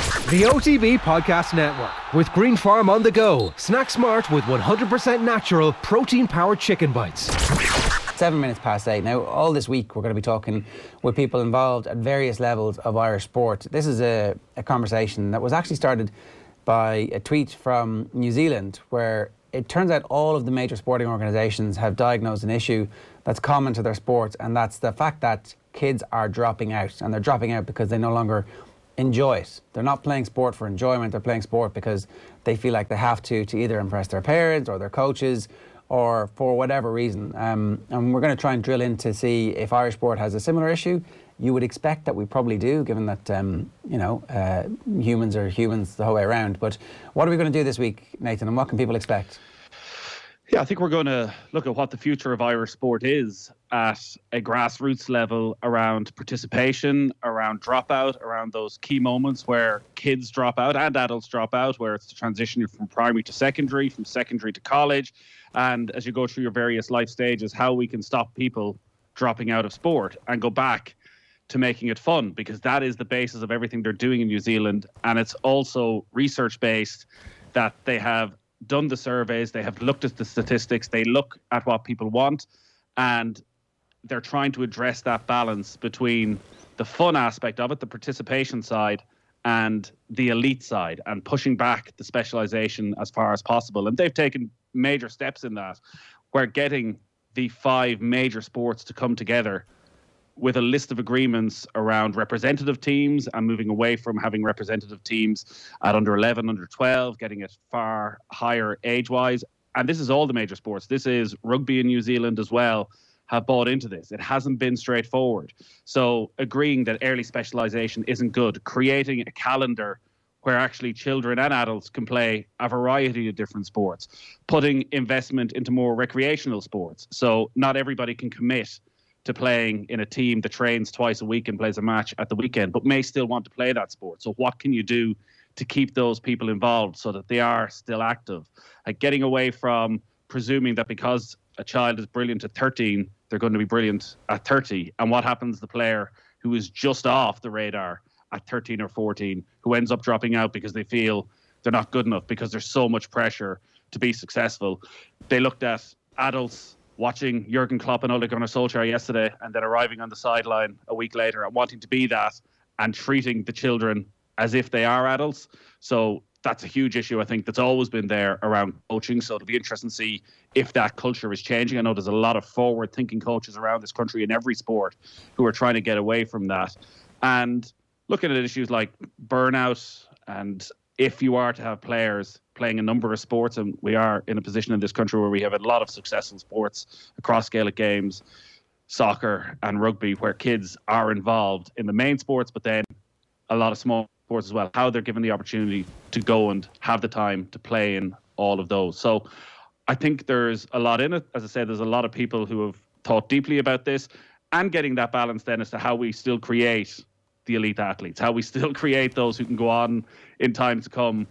The OTB Podcast Network with Green Farm on the go. Snack smart with 100% natural protein powered chicken bites. Seven minutes past eight. Now, all this week, we're going to be talking with people involved at various levels of Irish sport. This is a, a conversation that was actually started by a tweet from New Zealand where it turns out all of the major sporting organisations have diagnosed an issue that's common to their sports, and that's the fact that kids are dropping out. And they're dropping out because they no longer enjoy it. They're not playing sport for enjoyment, they're playing sport because they feel like they have to to either impress their parents or their coaches or for whatever reason. Um, and we're going to try and drill in to see if Irish sport has a similar issue. You would expect that we probably do, given that um, you know uh, humans are humans the whole way around. But what are we going to do this week, Nathan? And what can people expect? Yeah, I think we're going to look at what the future of Irish sport is at a grassroots level around participation, around dropout, around those key moments where kids drop out and adults drop out, where it's the transition from primary to secondary, from secondary to college. And as you go through your various life stages, how we can stop people dropping out of sport and go back to making it fun, because that is the basis of everything they're doing in New Zealand. And it's also research based that they have done the surveys, they have looked at the statistics, they look at what people want, and they're trying to address that balance between the fun aspect of it, the participation side, and the elite side, and pushing back the specialization as far as possible. And they've taken major steps in that, where getting the five major sports to come together with a list of agreements around representative teams and moving away from having representative teams at under 11, under 12, getting it far higher age wise. And this is all the major sports. This is rugby in New Zealand as well have bought into this. It hasn't been straightforward. So agreeing that early specialization isn't good, creating a calendar where actually children and adults can play a variety of different sports, putting investment into more recreational sports. So not everybody can commit to playing in a team that trains twice a week and plays a match at the weekend, but may still want to play that sport. So, what can you do to keep those people involved so that they are still active? Like getting away from presuming that because a child is brilliant at 13, they're going to be brilliant at 30. And what happens the player who is just off the radar at 13 or 14, who ends up dropping out because they feel they're not good enough because there's so much pressure to be successful? They looked at adults watching Jurgen Klopp and Ole Gunnar Solskjaer yesterday, and then arriving on the sideline a week later and wanting to be that and treating the children as if they are adults. So that's a huge issue, I think, that's always been there around coaching. So it'll be interesting to see if that culture is changing. I know there's a lot of forward thinking coaches around this country in every sport who are trying to get away from that. And looking at issues like burnout and if you are to have players playing a number of sports, and we are in a position in this country where we have a lot of successful sports across Gaelic games, soccer and rugby, where kids are involved in the main sports, but then a lot of small as well. How they're given the opportunity to go and have the time to play in all of those. So I think there's a lot in it. As I said, there's a lot of people who have thought deeply about this and getting that balance then as to how we still create the elite athletes, how we still create those who can go on in time to come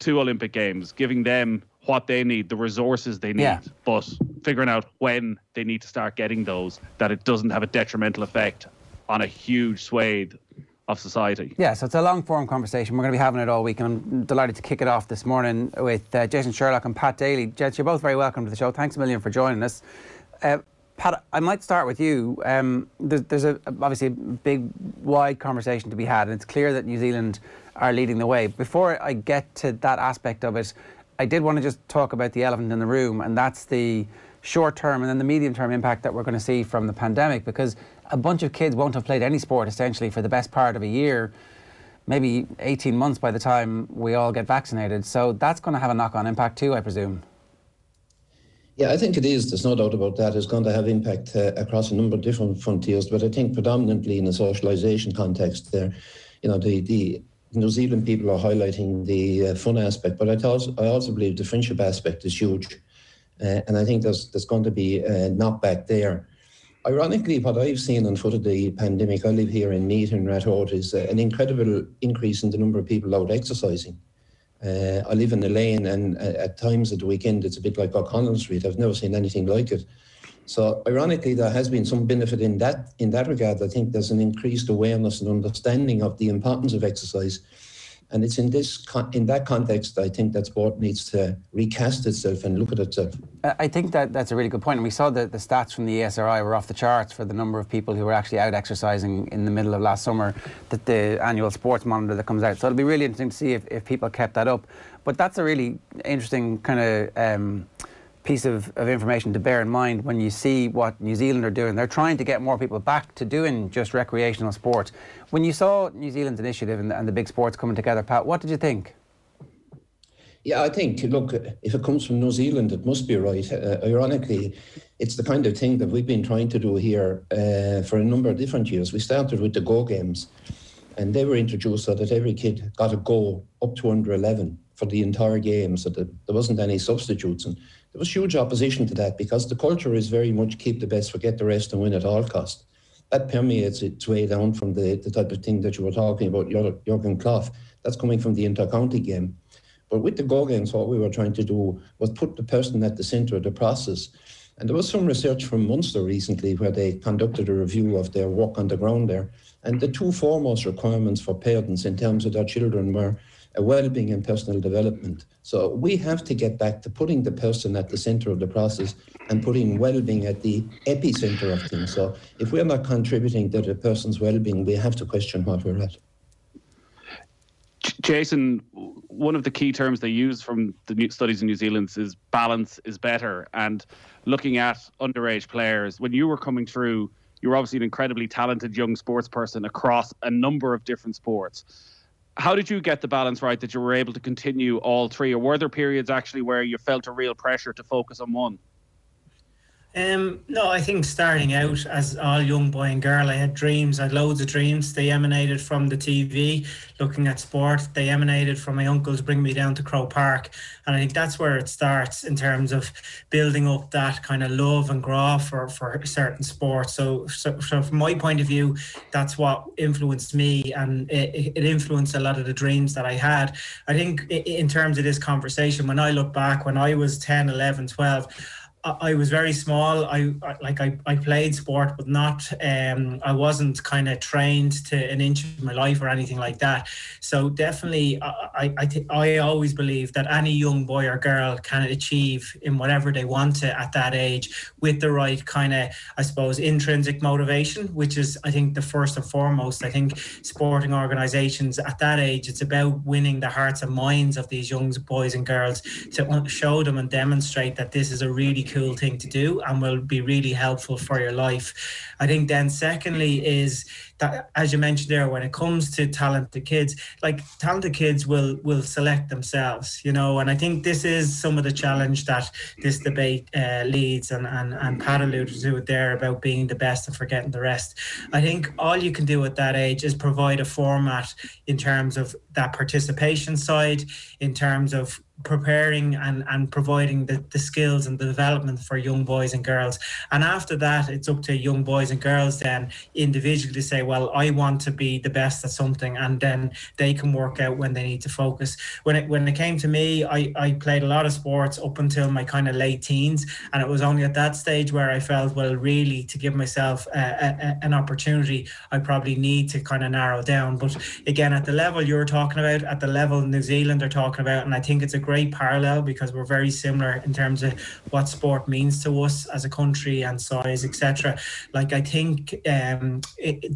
to Olympic Games, giving them what they need, the resources they need, yeah. but figuring out when they need to start getting those, that it doesn't have a detrimental effect on a huge swathe of society. Yeah, so it's a long form conversation. We're going to be having it all week, and I'm delighted to kick it off this morning with uh, Jason Sherlock and Pat Daly. Gents, you're both very welcome to the show. Thanks a million for joining us. Uh, Pat, I might start with you. Um, there's, there's a, obviously a big, wide conversation to be had, and it's clear that New Zealand are leading the way. Before I get to that aspect of it, I did want to just talk about the elephant in the room, and that's the short term and then the medium term impact that we're going to see from the pandemic because a bunch of kids won't have played any sport essentially for the best part of a year, maybe 18 months by the time we all get vaccinated. So that's going to have a knock on impact too, I presume. Yeah, I think it is. There's no doubt about that. It's going to have impact uh, across a number of different frontiers, but I think predominantly in a socialisation context there, you know, the, the New Zealand people are highlighting the uh, fun aspect, but I, also, I also believe the friendship aspect is huge. Uh, and I think there's, there's going to be a knockback there. Ironically, what I've seen on foot of the pandemic, I live here in Meath in Ratoath, is uh, an incredible increase in the number of people out exercising. Uh, I live in the lane, and uh, at times at the weekend, it's a bit like O'Connell Street. I've never seen anything like it. So ironically, there has been some benefit in that in that regard. I think there's an increased awareness and understanding of the importance of exercise and it's in this in that context I think that sport needs to recast itself and look at itself. I think that that's a really good point. And we saw that the stats from the ESRI were off the charts for the number of people who were actually out exercising in the middle of last summer. That the annual sports monitor that comes out. So it'll be really interesting to see if, if people kept that up. But that's a really interesting kind of. Um, piece of, of information to bear in mind when you see what New Zealand are doing. They're trying to get more people back to doing just recreational sport. When you saw New Zealand's initiative and, and the big sports coming together, Pat, what did you think? Yeah, I think, look, if it comes from New Zealand, it must be right. Uh, ironically, it's the kind of thing that we've been trying to do here uh, for a number of different years. We started with the Go Games, and they were introduced so that every kid got a go up to under 11 for the entire game, so that there wasn't any substitutes. And there was huge opposition to that because the culture is very much keep the best, forget the rest, and win at all cost. That permeates its way down from the, the type of thing that you were talking about, Jurgen Klopp. That's coming from the inter-county game. But with the Go Games, what we were trying to do was put the person at the centre of the process. And there was some research from Munster recently where they conducted a review of their work on the ground there. And the two foremost requirements for parents in terms of their children were well-being and personal development. So we have to get back to putting the person at the center of the process and putting well-being at the epicenter of things. So if we're not contributing to the person's well-being, we have to question what we're at. Jason, one of the key terms they use from the studies in New Zealand is balance is better. And looking at underage players, when you were coming through, you were obviously an incredibly talented young sports person across a number of different sports how did you get the balance right that you were able to continue all three, or were there periods actually where you felt a real pressure to focus on one? Um, no, I think starting out as all young boy and girl, I had dreams. I had loads of dreams. They emanated from the TV, looking at sport. They emanated from my uncles bringing me down to Croke Park, and I think that's where it starts in terms of building up that kind of love and graph for for certain sports. So, so, so from my point of view, that's what influenced me, and it, it influenced a lot of the dreams that I had. I think in terms of this conversation, when I look back, when I was 10, 11, 12 I was very small. I, like I, I played sport, but not. Um, I wasn't kind of trained to an inch of my life or anything like that. So definitely, I I, th- I always believe that any young boy or girl can achieve in whatever they want to at that age with the right kind of, I suppose, intrinsic motivation, which is I think the first and foremost. I think sporting organisations at that age, it's about winning the hearts and minds of these young boys and girls to show them and demonstrate that this is a really cool cool thing to do and will be really helpful for your life. I think then secondly is that as you mentioned there, when it comes to talented kids, like talented kids will will select themselves, you know, and I think this is some of the challenge that this debate uh, leads and, and, and Pat alluded to it there about being the best and forgetting the rest. I think all you can do at that age is provide a format in terms of that participation side, in terms of preparing and, and providing the, the skills and the development for young boys and girls. And after that, it's up to young boys and girls then individually to say, well, I want to be the best at something. And then they can work out when they need to focus. When it, when it came to me, I, I played a lot of sports up until my kind of late teens. And it was only at that stage where I felt, well, really to give myself a, a, an opportunity, I probably need to kind of narrow down. But again, at the level you're talking about, at the level New Zealand are talking about, and I think it's a great parallel because we're very similar in terms of what sport means to us as a country and size, etc. Like I think um, it,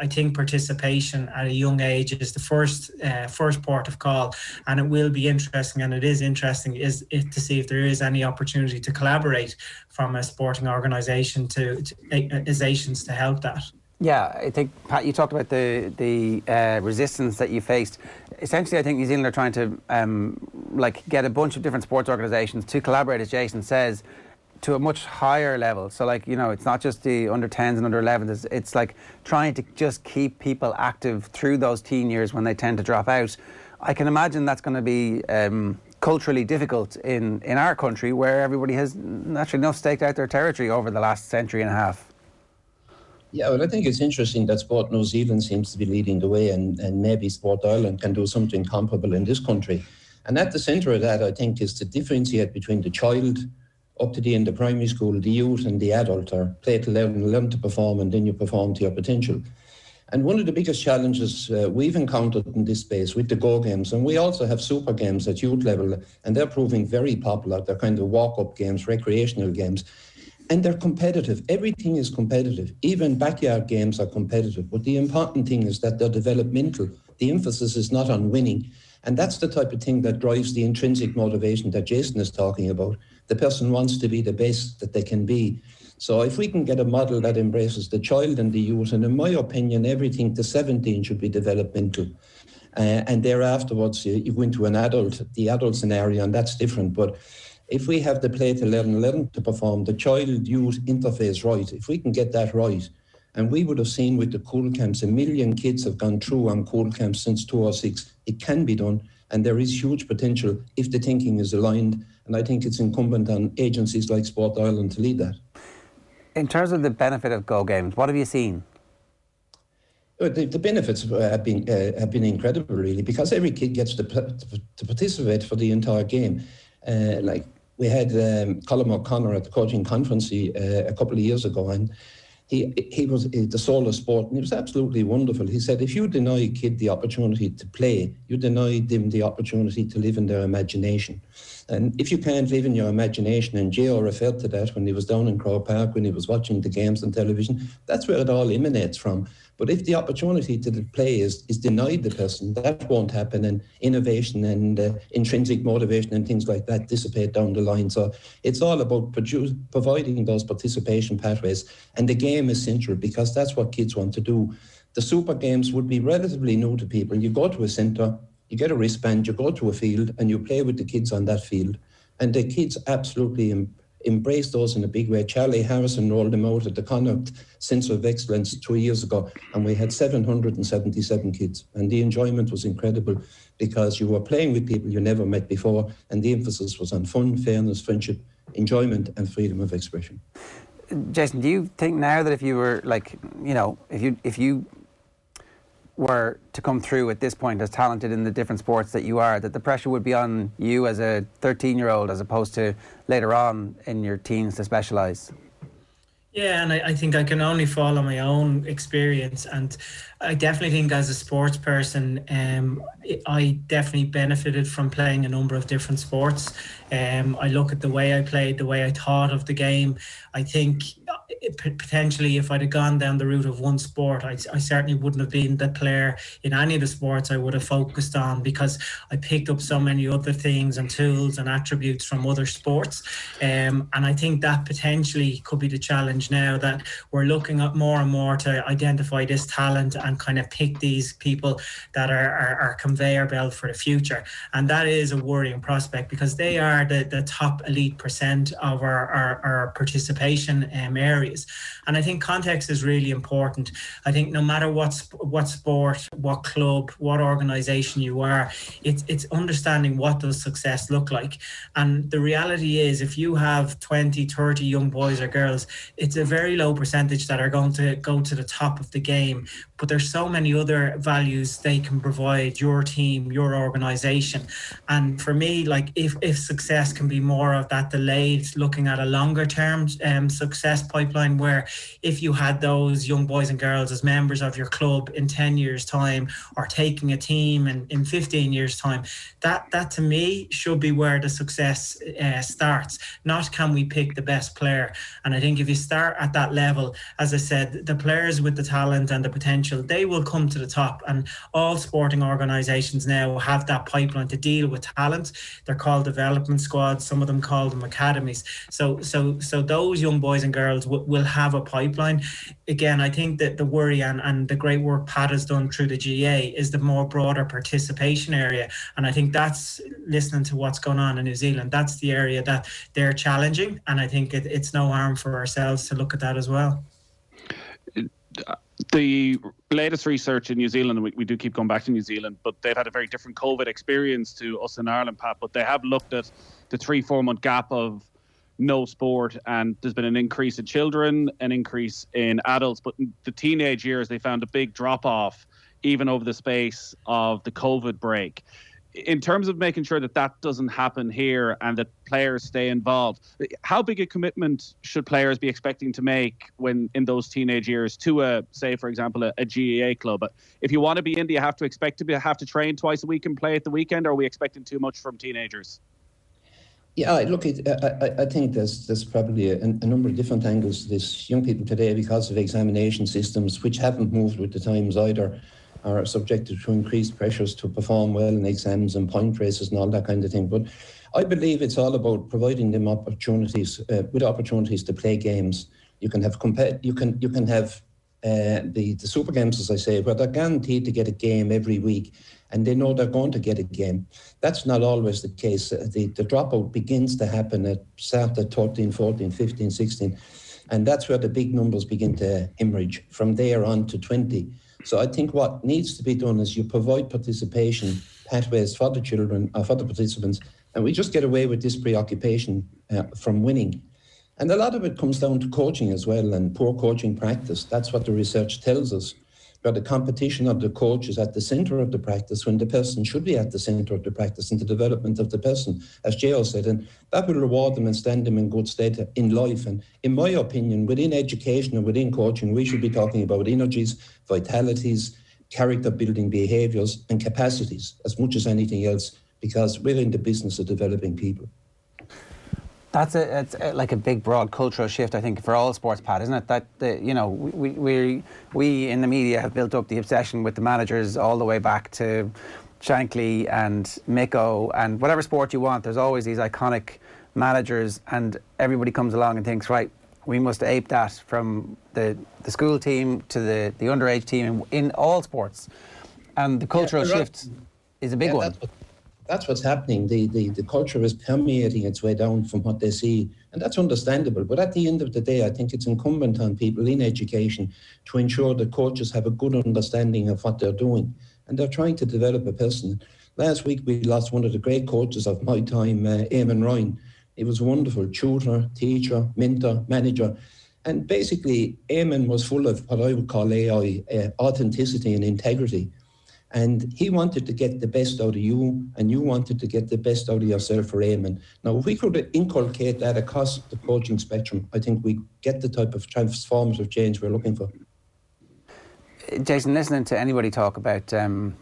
I think participation at a young age is the first uh, first port of call, and it will be interesting, and it is interesting is to see if there is any opportunity to collaborate from a sporting organisation to, to organizations to help that. Yeah, I think Pat, you talked about the the uh, resistance that you faced. Essentially, I think New Zealand are trying to um, like get a bunch of different sports organisations to collaborate, as Jason says, to a much higher level. So, like you know, it's not just the under 10s and under 11s. It's, it's like trying to just keep people active through those teen years when they tend to drop out. I can imagine that's going to be um, culturally difficult in in our country, where everybody has naturally enough staked out their territory over the last century and a half. Yeah, well, I think it's interesting that Sport New Zealand seems to be leading the way, and, and maybe Sport Ireland can do something comparable in this country. And at the centre of that, I think, is to differentiate between the child up to the end of primary school, the youth and the adult are play to learn, learn to perform, and then you perform to your potential. And one of the biggest challenges uh, we've encountered in this space with the Go games, and we also have super games at youth level, and they're proving very popular. They're kind of walk up games, recreational games, and they're competitive. Everything is competitive. Even backyard games are competitive. But the important thing is that they're developmental. The emphasis is not on winning. And that's the type of thing that drives the intrinsic motivation that Jason is talking about. The person wants to be the best that they can be. So if we can get a model that embraces the child and the youth, and in my opinion, everything to 17 should be developmental. Uh, and thereafterwards, you, you go into an adult, the adult scenario, and that's different. But if we have the play to learn, learn to perform, the child youth interface right, if we can get that right, and we would have seen with the Cúl Camps, a million kids have gone through on Cúl Camps since 2006. It can be done, and there is huge potential if the thinking is aligned. And I think it's incumbent on agencies like Sport Ireland to lead that. In terms of the benefit of Go Games, what have you seen? Uh, the, the benefits have been uh, have been incredible, really, because every kid gets to, to participate for the entire game. Uh, like we had um, Colin O'Connor at the coaching conference uh, a couple of years ago, and he he was the soul of sport, and he was absolutely wonderful. He said, if you deny a kid the opportunity to play, you deny them the opportunity to live in their imagination. And if you can't live in your imagination, and Jayo referred to that when he was down in Croke Park, when he was watching the games on television, that's where it all emanates from. But if the opportunity to play is, is denied the person, that won't happen, and innovation and uh, intrinsic motivation and things like that dissipate down the line. So it's all about produce, providing those participation pathways, and the game is central because that's what kids want to do. The super games would be relatively new to people. You go to a centre, you get a wristband, you go to a field, and you play with the kids on that field, and the kids absolutely embraced those in a big way. Charlie Harrison rolled them out at the Connacht Centre of Excellence two years ago, and we had 777 kids. And the enjoyment was incredible because you were playing with people you never met before, and the emphasis was on fun, fairness, friendship, enjoyment, and freedom of expression. Jason, do you think now that if you were like, you know, if you if you were to come through at this point as talented in the different sports that you are, that the pressure would be on you as a 13 year old as opposed to later on in your teens to specialise? Yeah, and I, I, think I can only follow my own experience. And I definitely think as a sports person, um, I definitely benefited from playing a number of different sports. Um, I look at the way I played, the way I thought of the game. I think potentially if I'd have gone down the route of one sport, I, I certainly wouldn't have been the player in any of the sports I would have focused on because I picked up so many other things and tools and attributes from other sports. Um, and I think that potentially could be the challenge now that we're looking at more and more to identify this talent and kind of pick these people that are, are, are conveyor belt for the future. And that is a worrying prospect because they are the, the top elite percent of our, our, our participation um, areas. And I think context is really important. I think no matter what what sport, what club, what organization you are, it's it's understanding what does success look like. And the reality is if you have 20, 30 young boys or girls, it's a very low percentage that are going to go to the top of the game. But there's so many other values they can provide your team, your organization. And for me, like if if success can be more of that delayed, looking at a longer term um, success pipeline where if you had those young boys and girls as members of your club in 10 years time or taking a team in, in 15 years time that that to me should be where the success uh, starts. Not can we pick the best player. And i think if you start at that level as i said the players with the talent and the potential they will come to the top. And all sporting organizations now have that pipeline to deal with talent. They're called development squads. Some of them call them academies. So so so those young boys and girls w- will have a pipeline. Again, I think that the worry and, and the great work Pat has done through the GAA is the more broader participation area. And I think that's listening to what's going on in New Zealand. That's the area that they're challenging. And I think it, it's no harm for ourselves to look at that as well. The latest research in New Zealand, we, we do keep going back to New Zealand, but they've had a very different COVID experience to us in Ireland, Pat. But they have looked at the three, four month gap of no sport and there's been an increase in children an increase in adults but the teenage years they found a big drop off even over the space of the covid break in terms of making sure that that doesn't happen here and that players stay involved, how big a commitment should players be expecting to make when in those teenage years to a, say, for example, a, a GAA club? If you want to be in, do you have to expect to be, have to train twice a week and play at the weekend, or are we expecting too much from teenagers? Yeah, look, it, I, I think there's there's probably a, a, number of different angles to this. Young people today, because of examination systems, which haven't moved with the times either, are subjected to increased pressures to perform well in exams and point races and all that kind of thing. But I believe it's all about providing them opportunities uh, with opportunities to play games. You can have you can you can have uh, the the super games, as I say, where they're guaranteed to get a game every week and they know they're going to get a game. That's not always the case. Uh, the, the dropout begins to happen at start 13, 14, 15, 16. And that's where the big numbers begin to hemorrhage from there on to 20. So I think what needs to be done is you provide participation pathways for the children, or uh, for the participants, and we just get away with this preoccupation uh, from winning. And a lot of it comes down to coaching as well and poor coaching practice. That's what the research tells us where the competition of the coach is at the center of the practice when the person should be at the center of the practice and the development of the person, as Jayo said. And that will reward them and stand them in good stead in life. And in my opinion, within education and within coaching, we should be talking about energies, vitalities, character building behaviors, and capacities as much as anything else, because we're in the business of developing people. That's a it's a, like a big, broad cultural shift, I think, for all sports, Pat, isn't it? That the, you know, we, we we in the media have built up the obsession with the managers all the way back to Shankly and Micko and whatever sport you want. There's always these iconic managers, and everybody comes along and thinks, right, we must ape that from the the school team to the the underage team in, in all sports, and the cultural yeah, shift is a big yeah, one that's what's happening. The, the, the culture is permeating its way down from what they see, and that's understandable. But at the end of the day, I think it's incumbent on people in education to ensure that coaches have a good understanding of what they're doing, and they're trying to develop a person. Last week, we lost one of the great coaches of my time, uh, Eamon Ryan. He was a wonderful tutor, teacher, mentor, manager. And basically, Eamon was full of what I would call AI, uh, authenticity and integrity. And he wanted to get the best out of you, and you wanted to get the best out of yourself for Eamon. Now, if we could inculcate that across the coaching spectrum, I think we get the type of transformative change we're looking for. Jason, listening to anybody talk about um,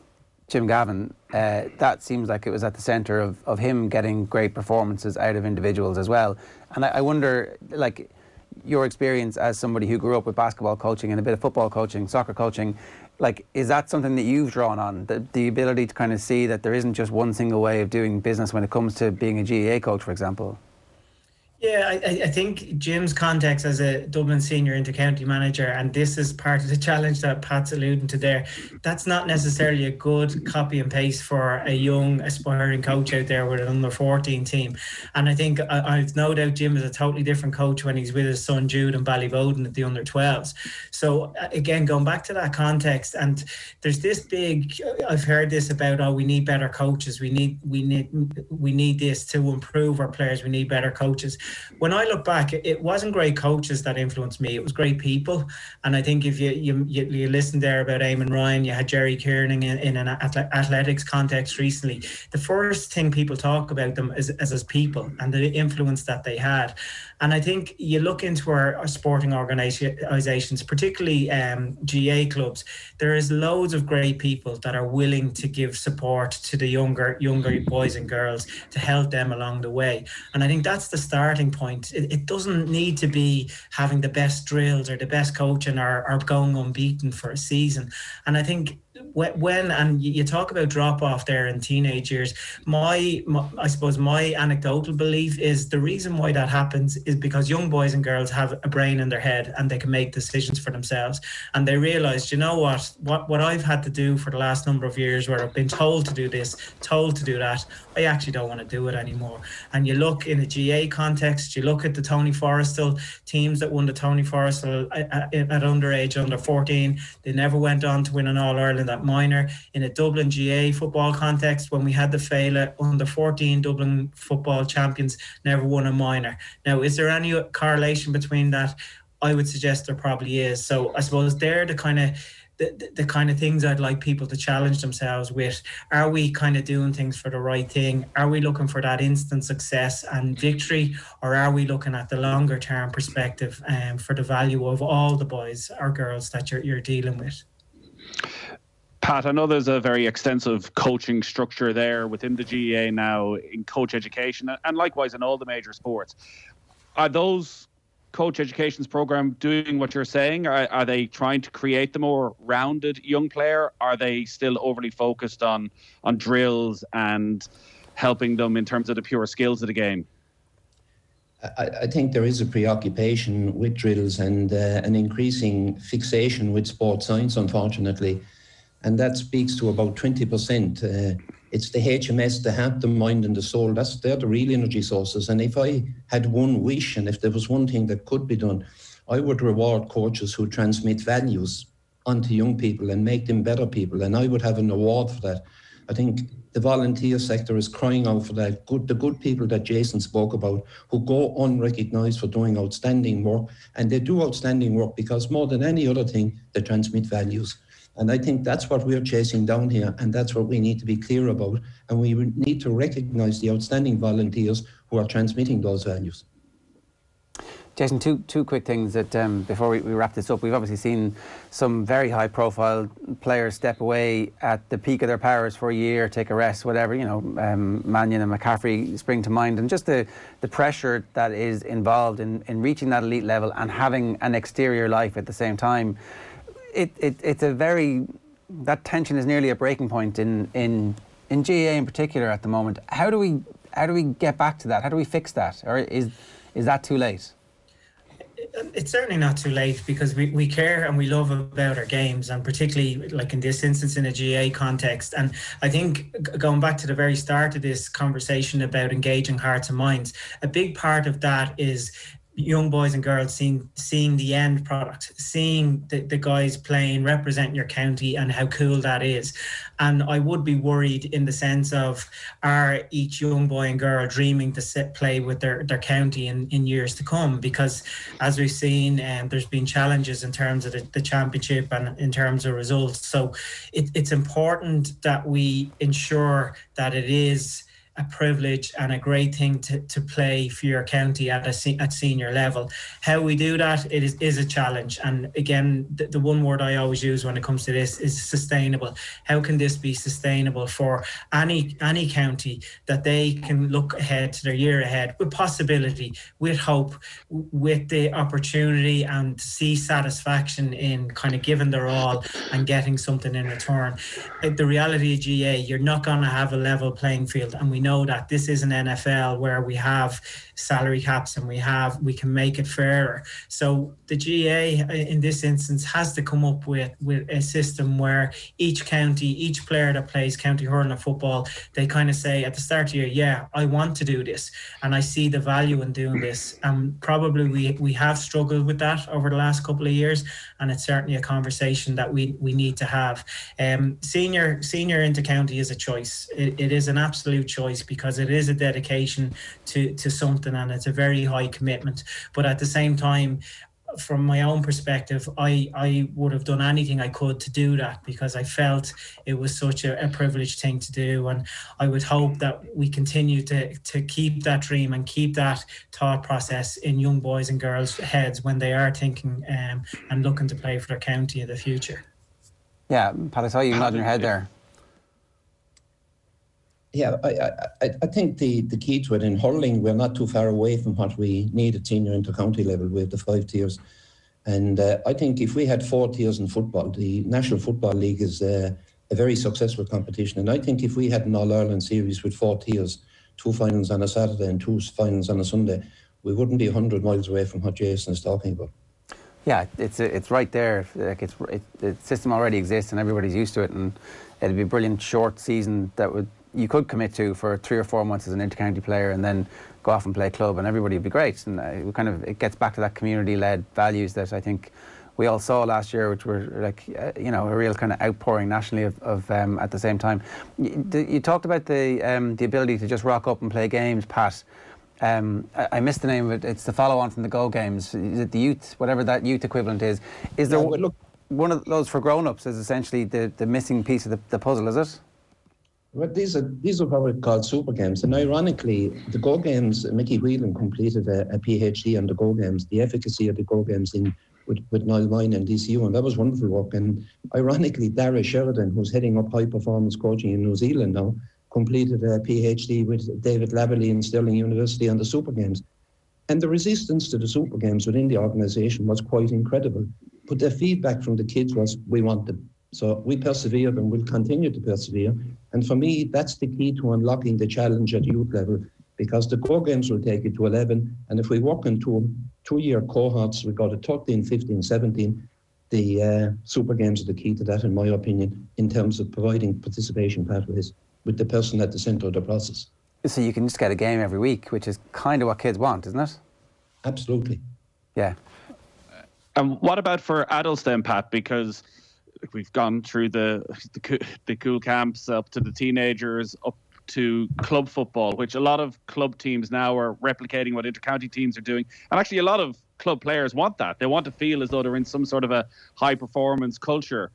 Jim Gavin, uh, that seems like it was at the centre of, of him getting great performances out of individuals as well. And I, I wonder, like, your experience as somebody who grew up with basketball coaching and a bit of football coaching, soccer coaching, like is that something that you've drawn on the, the ability to kind of see that there isn't just one single way of doing business when it comes to being a GAA coach, for example? Yeah, I, I think Jim's context as a Dublin senior inter-county manager, and this is part of the challenge that Pat's alluding to there. That's not necessarily a good copy and paste for a young aspiring coach out there with an under 14 team. And I think I, I've no doubt Jim is a totally different coach when he's with his son Jude and Ballyboden at the under 12s. So uh, again, going back to that context, and there's this big. I've heard this about oh, we need better coaches. We need we need we need this to improve our players. We need better coaches when I look back, it wasn't great coaches that influenced me. It was great people. And I think if you you, you, you listened there about Eamon Ryan, you had Jerry Kiernan in, in an athletics context recently. The first thing people talk about them is, is as people and the influence that they had. And I think you look into our, our sporting organisations, particularly um, GAA clubs, there is loads of great people that are willing to give support to the younger younger boys and girls to help them along the way. And I think that's the starting point. It, it doesn't need to be having the best drills or the best coaching or, or going unbeaten for a season. And I think when and you talk about drop off there in teenage years my, my, i suppose my anecdotal belief is the reason why that happens is because young boys and girls have a brain in their head and they can make decisions for themselves. And they realize you know what? What what i've had to do for the last number of years where i've been told to do this told to do that i actually don't want to do it anymore. And you look in a gaa context you look at the tony forristal teams that won the tony forristal at, at, at underage under 14 they never went on to win an all-ireland that minor in a Dublin GAA football context when we had the Féile under 14 Dublin football champions never won a minor. Now, is there any correlation between that? I would suggest there probably is. So I suppose they're the kind of the, the kind of things I'd like people to challenge themselves with. Are we kind of doing things for the right thing? Are we looking for that instant success and victory, or are we looking at the longer term perspective um, for the value of all the boys or girls that you're, you're dealing with? Pat, I know there's a very extensive coaching structure there within the GAA now in coach education and likewise in all the major sports. Are those coach education's program doing what you're saying? Are, are they trying to create the more rounded young player? Are they still overly focused on on drills and helping them in terms of the pure skills of the game? I, I think there is a preoccupation with drills and uh, an increasing fixation with sports science, unfortunately and that speaks to about 20%. Uh, it's the HMS, the heart, the mind, and the soul. That's they're the real energy sources. And if I had one wish, and if there was one thing that could be done, I would reward coaches who transmit values onto young people and make them better people. And I would have an award for that. I think the volunteer sector is crying out for that. Good, the good people that Jason spoke about, who go unrecognised for doing outstanding work, and they do outstanding work because more than any other thing, they transmit values. And I think that's what we're chasing down here, and that's what we need to be clear about. And we need to recognise the outstanding volunteers who are transmitting those values. Jason, two two quick things that um, before we, we, wrap this up, we've obviously seen some very high-profile players step away at the peak of their powers for a year, take a rest, whatever. You know, um, Mannion and McCaffrey spring to mind, and just the the pressure that is involved in in reaching that elite level and having an exterior life at the same time it, it, it's a very that tension is nearly a breaking point in in in GAA in particular at the moment. How do we how do we get back to that? How do we fix that, or is is that too late? It's certainly not too late because we, we care and we love about our games, and particularly like in this instance in a GAA context. And I think going back to the very start of this conversation about engaging hearts and minds, a big part of that is young boys and girls seeing seeing the end product, seeing the, the guys playing, represent your county and how cool that is. And I would be worried in the sense of are each young boy and girl dreaming to sit play with their, their county in, in years to come? Because as we've seen, um, there's been challenges in terms of the, the championship and in terms of results. So it, it's important that we ensure that it is a privilege and a great thing to, to play for your county at a at senior level. How we do that it is, is a challenge. And again, the, the one word I always use when it comes to this is sustainable. How can this be sustainable for any any county that they can look ahead to their year ahead with possibility, with hope, with the opportunity and see satisfaction in kind of giving their all and getting something in return. Uh, the reality of GAA, you're not going to have a level playing field, and we know that this is an NFL where we have salary caps and we have we can make it fairer. So the GAA uh, in this instance has to come up with with a system where each county, each player that plays county hurling football, they kind of say at the start of the year, yeah, I want to do this and I see the value in doing this. And probably we we have struggled with that over the last couple of years, and it's certainly a conversation that we we need to have. Um, senior senior into county is a choice. It, it is an absolute choice because it is a dedication to to something and it's a very high commitment. But at the same time, from my own perspective, I, I would have done anything I could to do that because I felt it was such a, a privileged thing to do. And I would hope that we continue to, to keep that dream and keep that thought process in young boys and girls' heads when they are thinking um, and looking to play for their county in the future. Yeah, Pat, I saw you nodding your head there. Yeah, I, I, I think the, the key to it in hurling, we're not too far away from what we need at senior inter-county level with the five tiers. And uh, I think if we had four tiers in football, the National Football League is uh, a very successful competition. And I think if we had an All Ireland series with four tiers, two finals on a Saturday and two finals on a Sunday, we wouldn't be 100 miles away from what Jason is talking about. Yeah, it's it's right there. Like it's it, the system already exists and everybody's used to it, and it'd be a brilliant short season that would you could commit to for three or four months as an intercounty player and then go off and play club and everybody would be great and uh, it kind of it gets back to that community led values that I think we all saw last year which were like uh, you know a real kind of outpouring nationally of, of um, at the same time you, you talked about the um, the ability to just rock up and play games Pat um, I, I, missed the name of it. It's the follow-on from the Go Games. Is it the youth, whatever that youth equivalent is? Is there? Yeah, look, one of those for grown-ups is essentially the, the missing piece of the, the puzzle, is it? Well, these are these are what we call super games, and ironically, the Go Games. Mickey Whelan completed a, a PhD on the Go Games, the efficacy of the Go Games in with, with Niall Moyna and DCU, and that was wonderful work. And ironically, Dara Sheridan, who's heading up high performance coaching in New Zealand now, completed a PhD with David Lavallee in Stirling University on the Super Games. And the resistance to the Super Games within the organisation was quite incredible. But the feedback from the kids was, we want them. So we persevered and we'll continue to persevere. And for me, that's the key to unlocking the challenge at youth level because the core games will take it to 11. And if we walk into two, two year cohorts, we go to 13, 15, 17. The uh, super games are the key to that, in my opinion, in terms of providing participation pathways with the person at the centre of the process. So you can just get a game every week, which is kind of what kids want, isn't it? Absolutely. Yeah. And what about for adults then, Pat? Because we've gone through the, the the Cúl Camps up to the teenagers, up to club football, which a lot of club teams now are replicating what intercounty teams are doing, and actually a lot of club players want that. They want to feel as though they're in some sort of a high performance culture.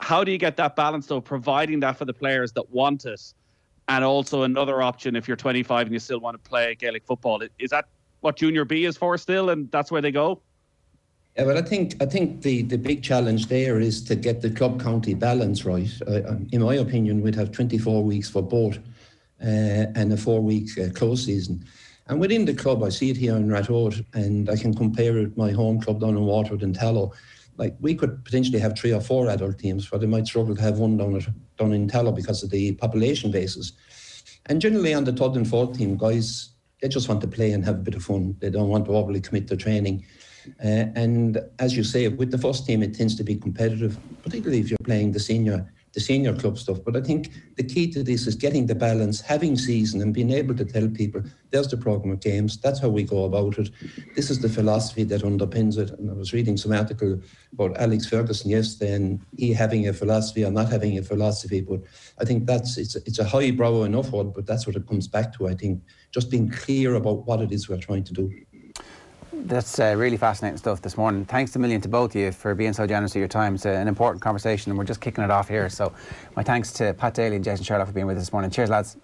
How do you get that balance though, providing that for the players that want it, and also another option if you're 25 and you still want to play Gaelic football? Is that what Junior B is for still, and that's where they go? Yeah, well, I think I think the, the big challenge there is to get the club county balance right. Uh, in my opinion, we'd have 24 weeks for both uh, and a four week uh, close season. And within the club, I see it here in Ratoath, and I can compare it with my home club down in Waterford and Tallow. Like we could potentially have three or four adult teams, but they might struggle to have one down at, down in Tallow because of the population basis. And generally on the third and fourth team, guys, they just want to play and have a bit of fun. They don't want to overly commit to training. Uh, and as you say, with the first team, it tends to be competitive, particularly if you're playing the senior the senior club stuff. But I think the key to this is getting the balance, having season, and being able to tell people there's the program of games. That's how we go about it. This is the philosophy that underpins it. And I was reading some article about Alex Ferguson yesterday, and he having a philosophy or not having a philosophy. But I think that's it's it's a highbrow enough word, but that's what it comes back to. I think just being clear about what it is we're trying to do. That's uh, really fascinating stuff this morning. Thanks a million to both of you for being so generous with your time. It's uh, an important conversation, and we're just kicking it off here. So, my thanks to Pat Daly and Jason Sherlock for being with us this morning. Cheers, lads.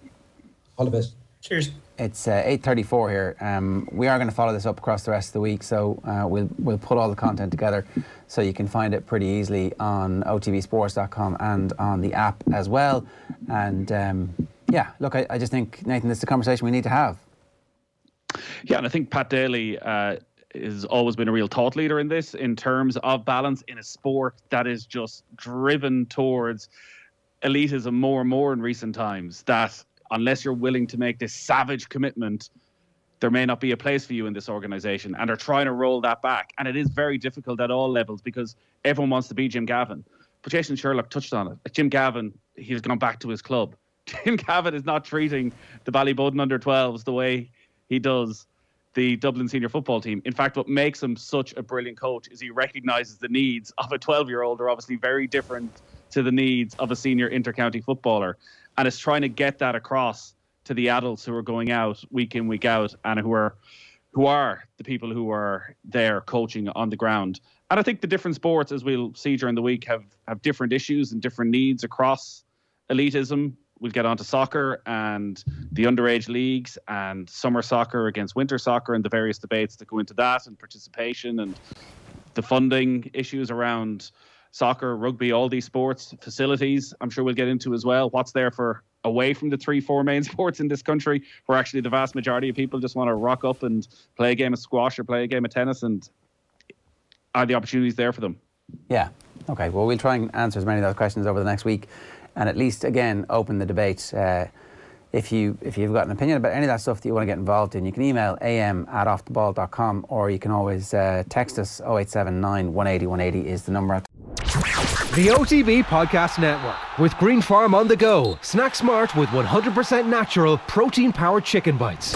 All the best. Cheers. It's uh, 8:34 here. Um, we are going to follow this up across the rest of the week, so uh, we'll we'll put all the content together, so you can find it pretty easily on OTBSports.com and on the app as well. And um, yeah, look, I, I just think Nathan, this is a conversation we need to have. Yeah, and I think Pat Daly uh, has always been a real thought leader in this in terms of balance in a sport that is just driven towards elitism more and more in recent times. That unless you're willing to make this savage commitment, there may not be a place for you in this organization. And they're trying to roll that back. And it is very difficult at all levels because everyone wants to be Jim Gavin. But Jason Sherlock touched on it. Jim Gavin, he's gone back to his club. Jim Gavin is not treating the Ballyboden under 12s the way he does the Dublin senior football team. In fact, what makes him such a brilliant coach is he recognizes the needs of a 12 year old are obviously very different to the needs of a senior intercounty footballer. And it's trying to get that across to the adults who are going out week in, week out, and who are who are the people who are there coaching on the ground. And I think the different sports, as we'll see during the week, have have different issues and different needs across elitism we'll get on to soccer and the underage leagues and summer soccer against winter soccer and the various debates that go into that and participation and the funding issues around soccer, rugby, all these sports facilities. I'm sure we'll get into as well. What's there for away from the three, four main sports in this country, where actually the vast majority of people just want to rock up and play a game of squash or play a game of tennis, and are the opportunities there for them? Yeah. Okay. Well, we'll try and answer as many of those questions over the next week and at least again open the debate. Uh, if you if you've got an opinion about any of that stuff that you want to get involved in, you can email am at offtheball.com or you can always uh, text us 0879 180 180 is the number. The OTB Podcast Network with Green Farm on the go. Snack smart with 100% natural protein powered chicken bites.